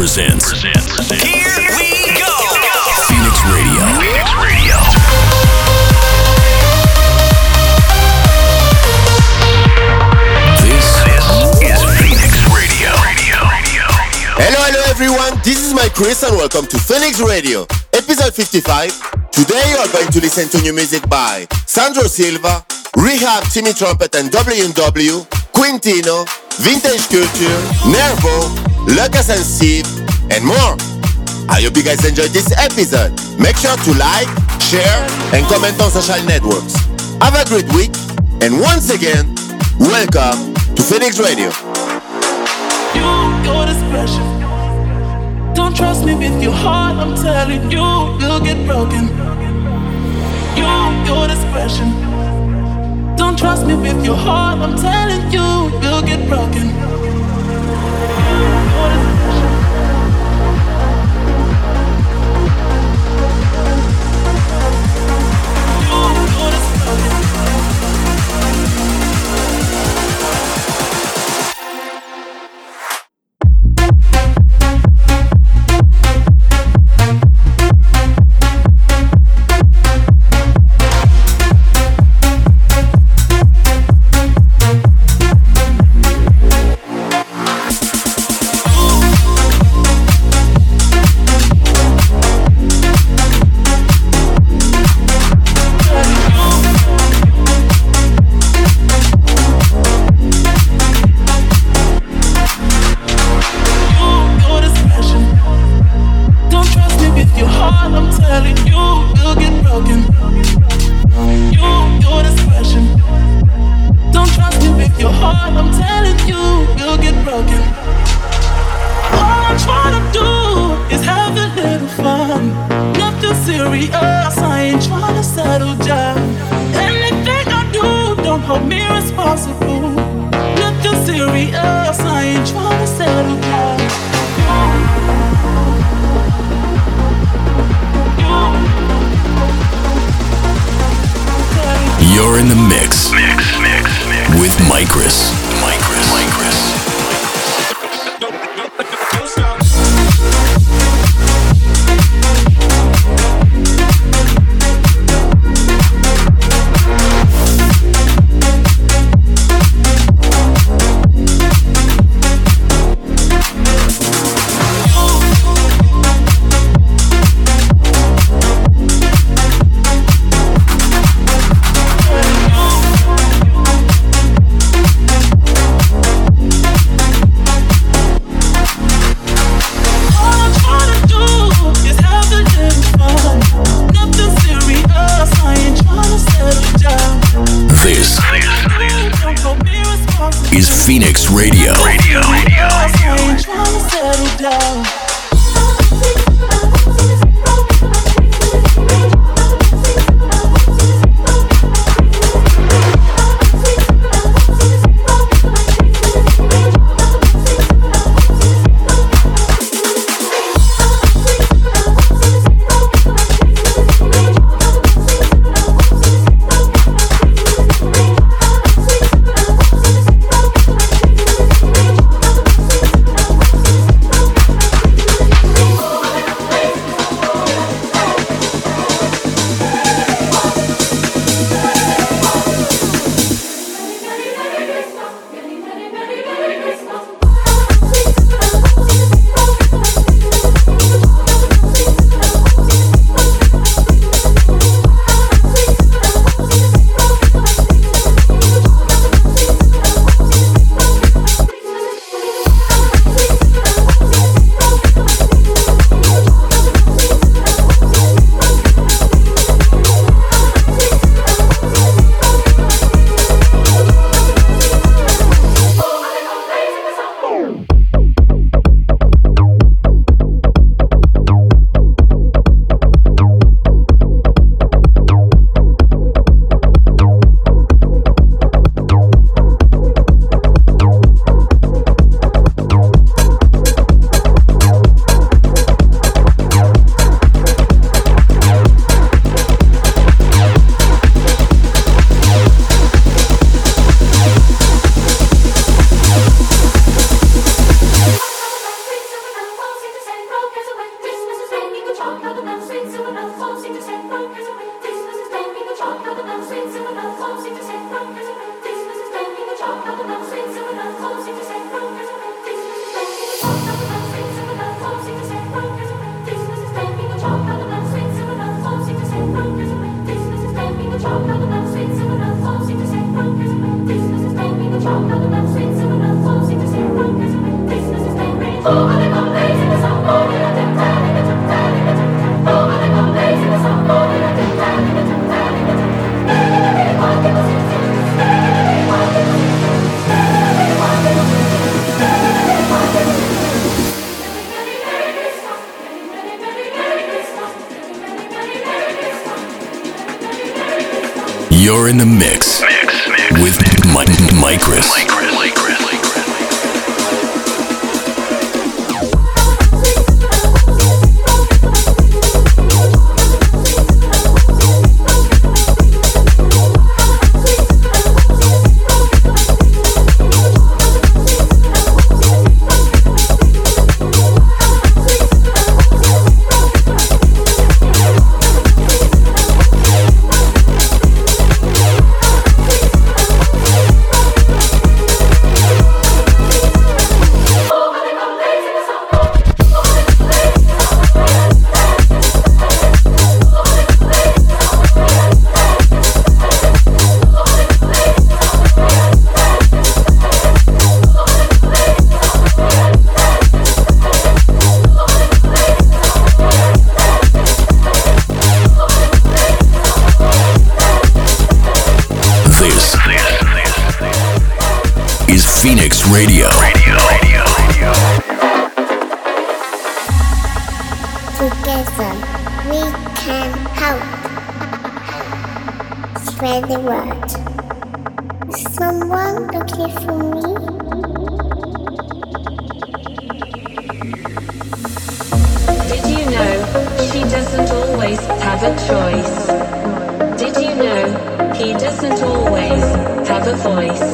presents. Here we go. Phoenix Radio. Phoenix Radio. This This is Phoenix Radio. Radio. Hello, hello everyone. This is Mykris and welcome to Phoenix Radio, episode 55. Today you are going to listen to new music by Sandro Silva, R3HAB, Timmy Trumpet and W&W, Quintino, Vintage Culture, Nervo, Lucas and Steve, and more. I hope you guys enjoyed this episode. Make sure to like, share, and comment on social networks. Have a great week, and once again, welcome to Phoenix Radio. you, your discretion. Don't trust me with your heart, I'm telling you, you'll get broken. You, your discretion. Don't trust me with your heart, I'm telling you, you'll get broken. Thank you. the silver bells all sing the the silver bells all sing the the silver bells all to. in the mix, mix, mix with mix. Mykris. Radio. Radio. Radio. Radio. Together, we can help spread the word. Is Someone looking for me. Did you know she doesn't always have a choice? Did you know he doesn't always have a voice?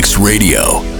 Radio.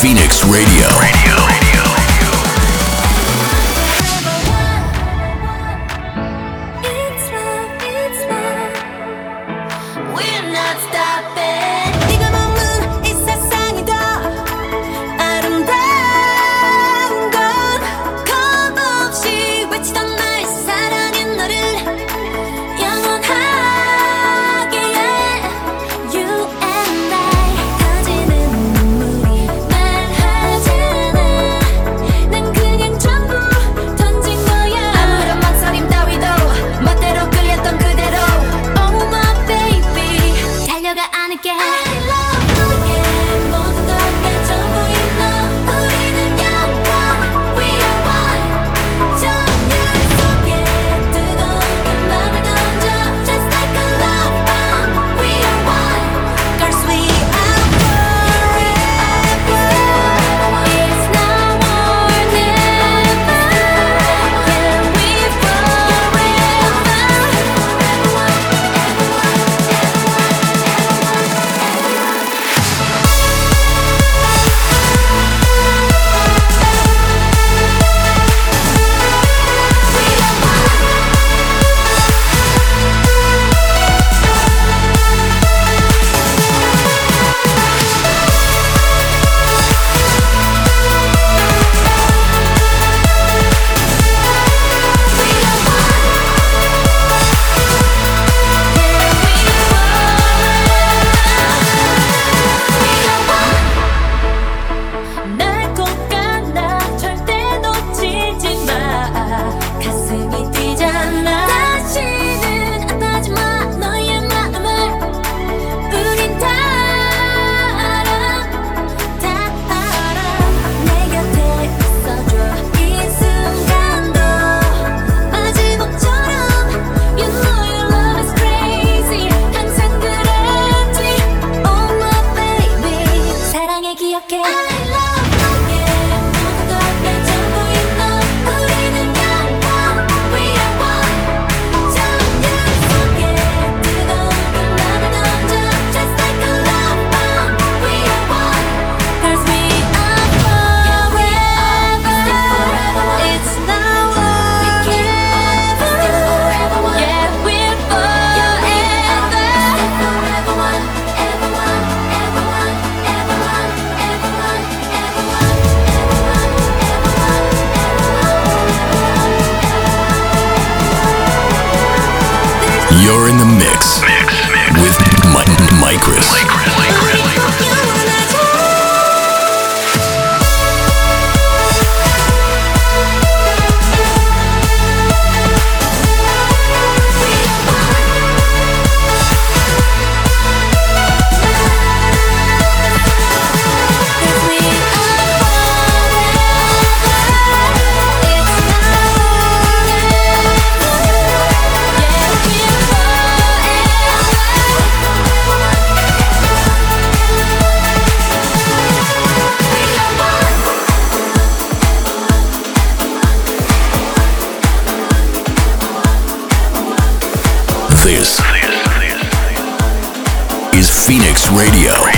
Phoenix Radio. Radio. Radio.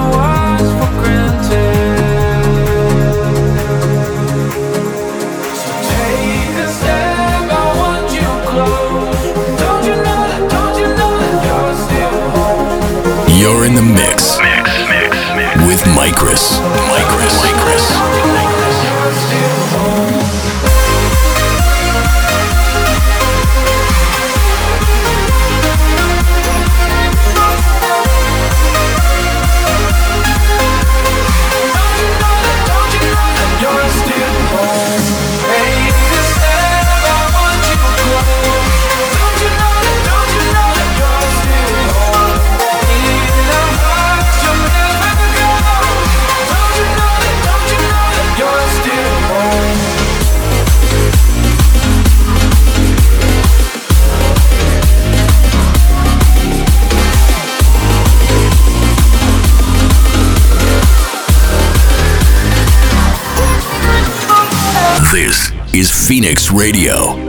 in the mix. Mix, mix, mix. With Mykris. Mykris. Mykris. Mykris. Phoenix Radio.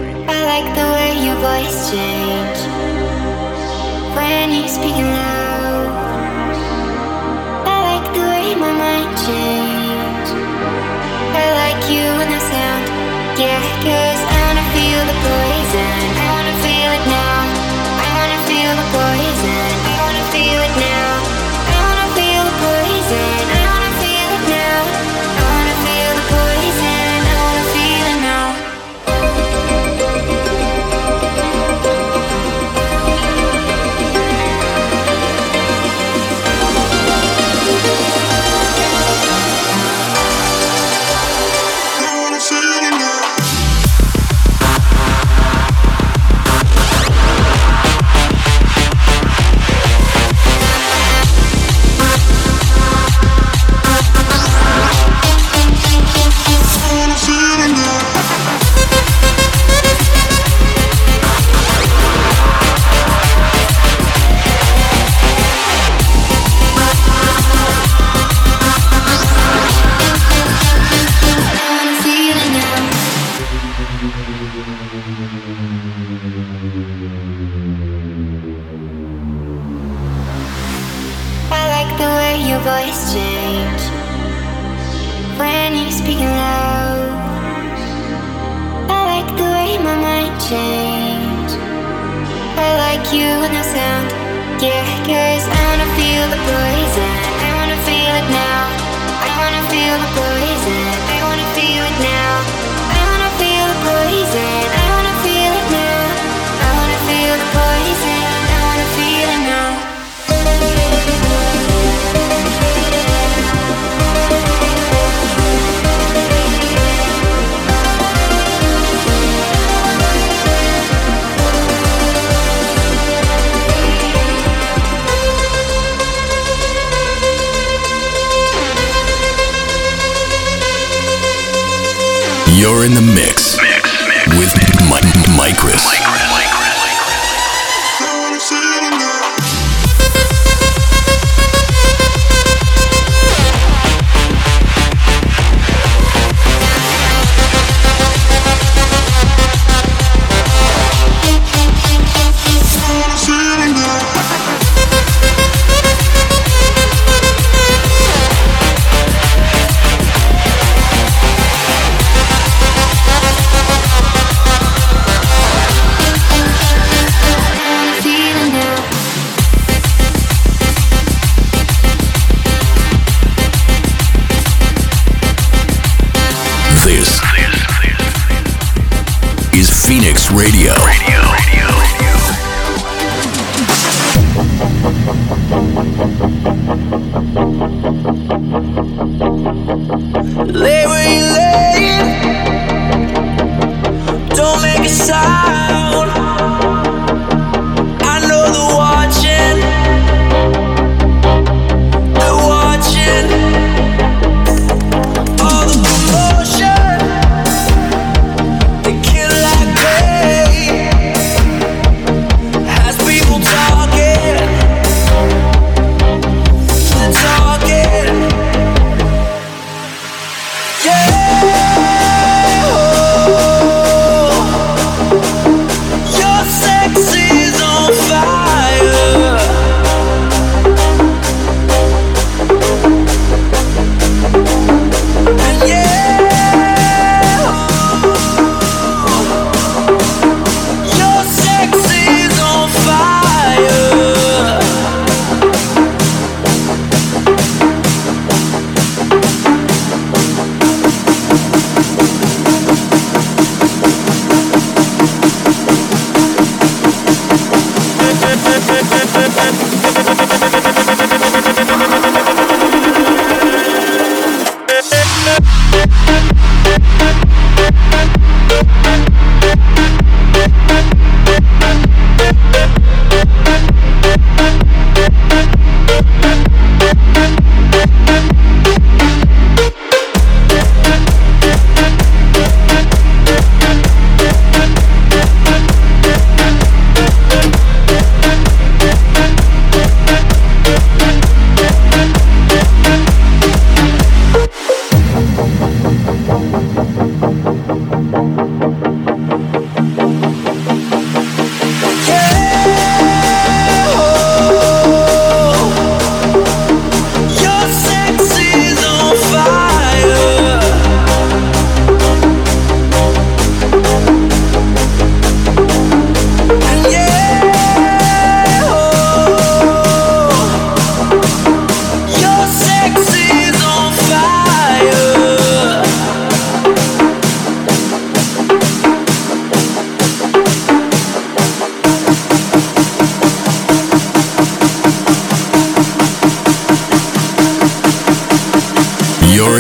You're in the mix. Mix. mix. With Mike Mykris.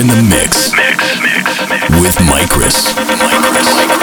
in the mix, mix, mix, mix. with Mykris. Mykris.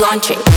Launching.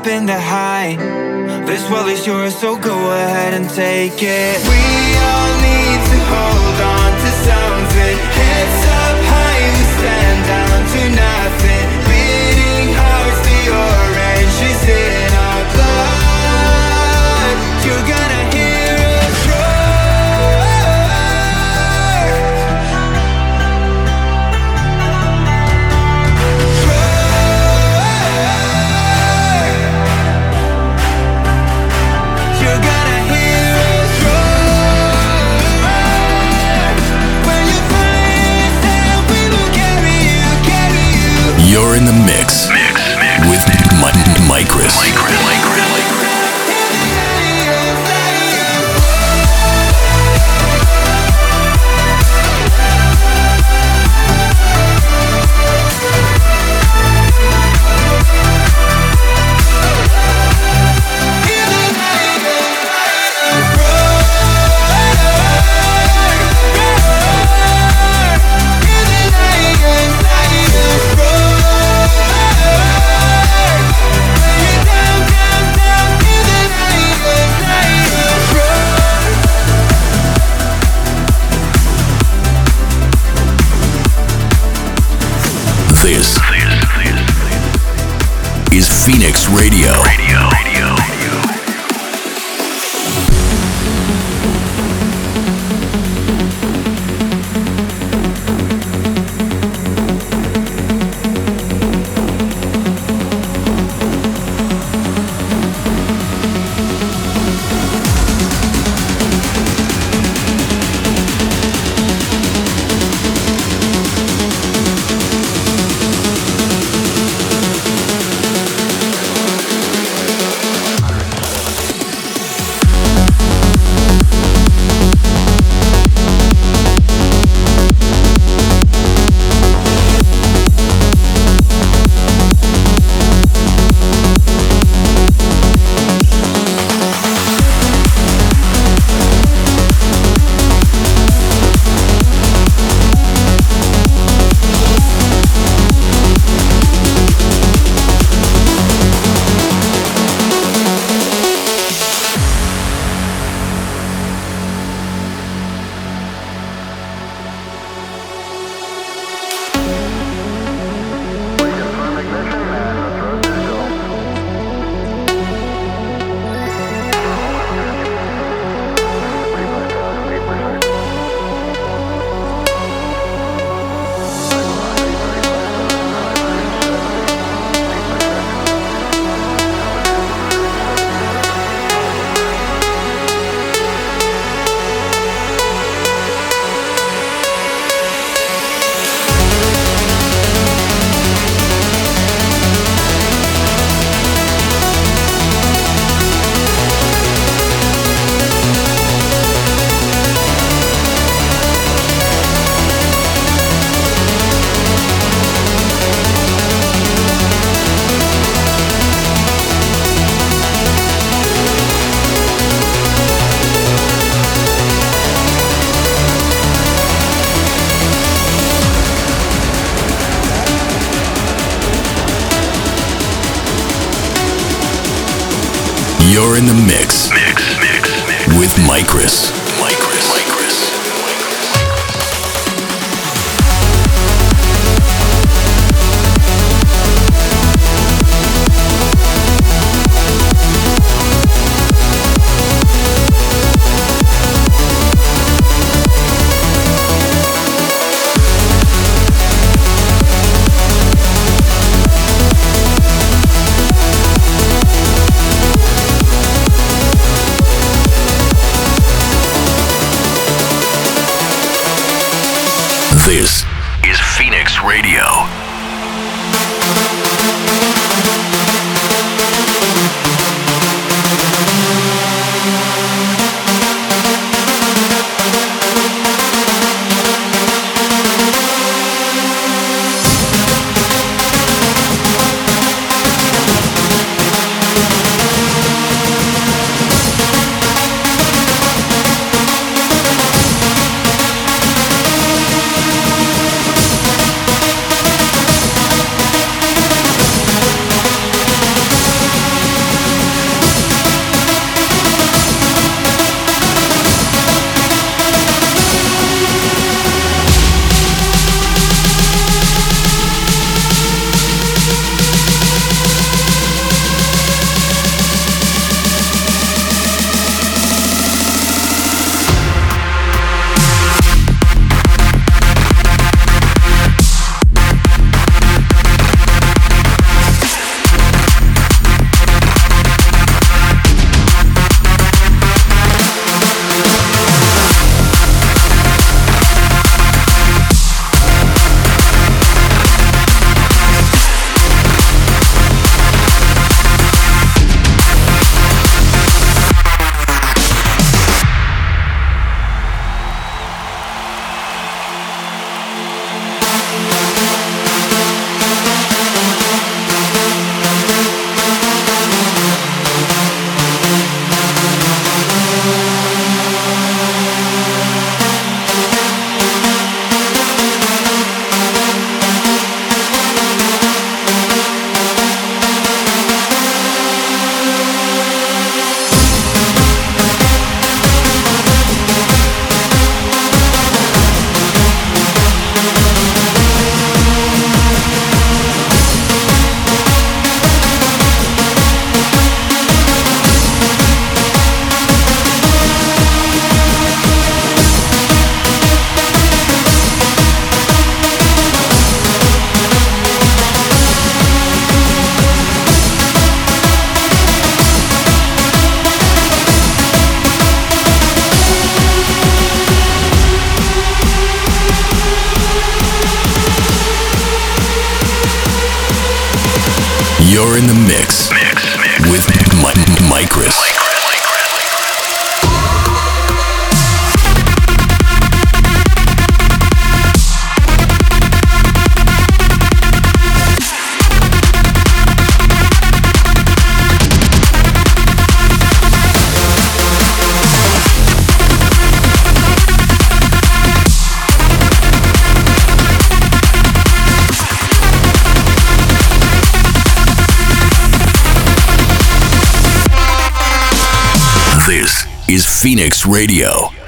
up in the high. This world is yours, so go ahead and take it. in the. This is Phoenix Radio.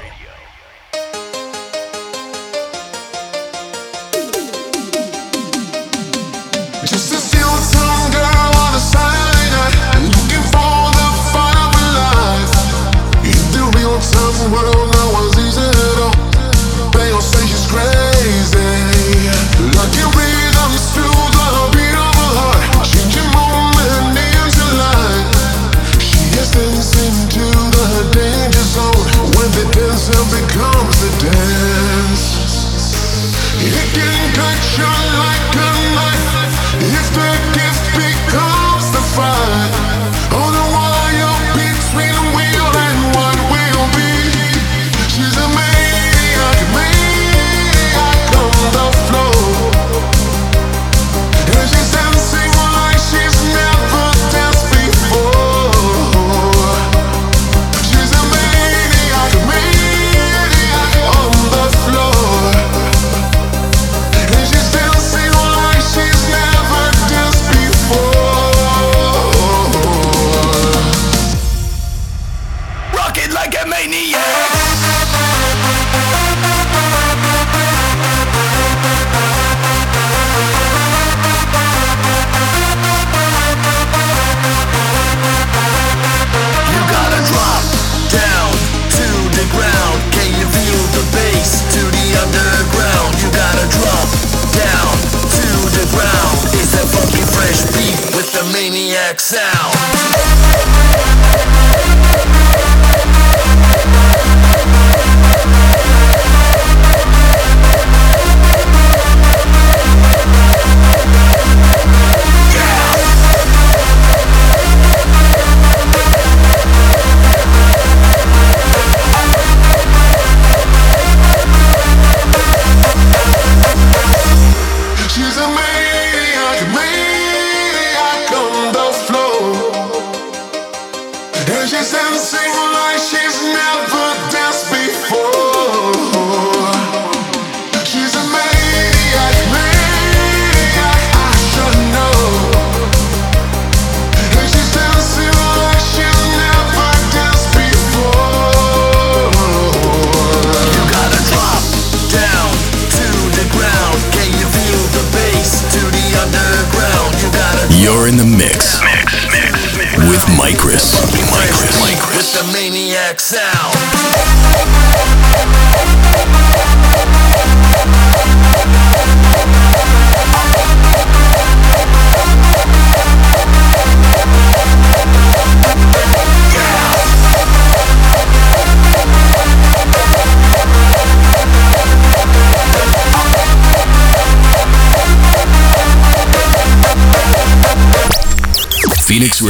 XL.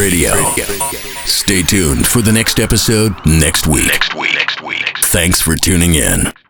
Radio. Stay tuned for the next episode next week. Next week. Next week. Thanks for tuning in.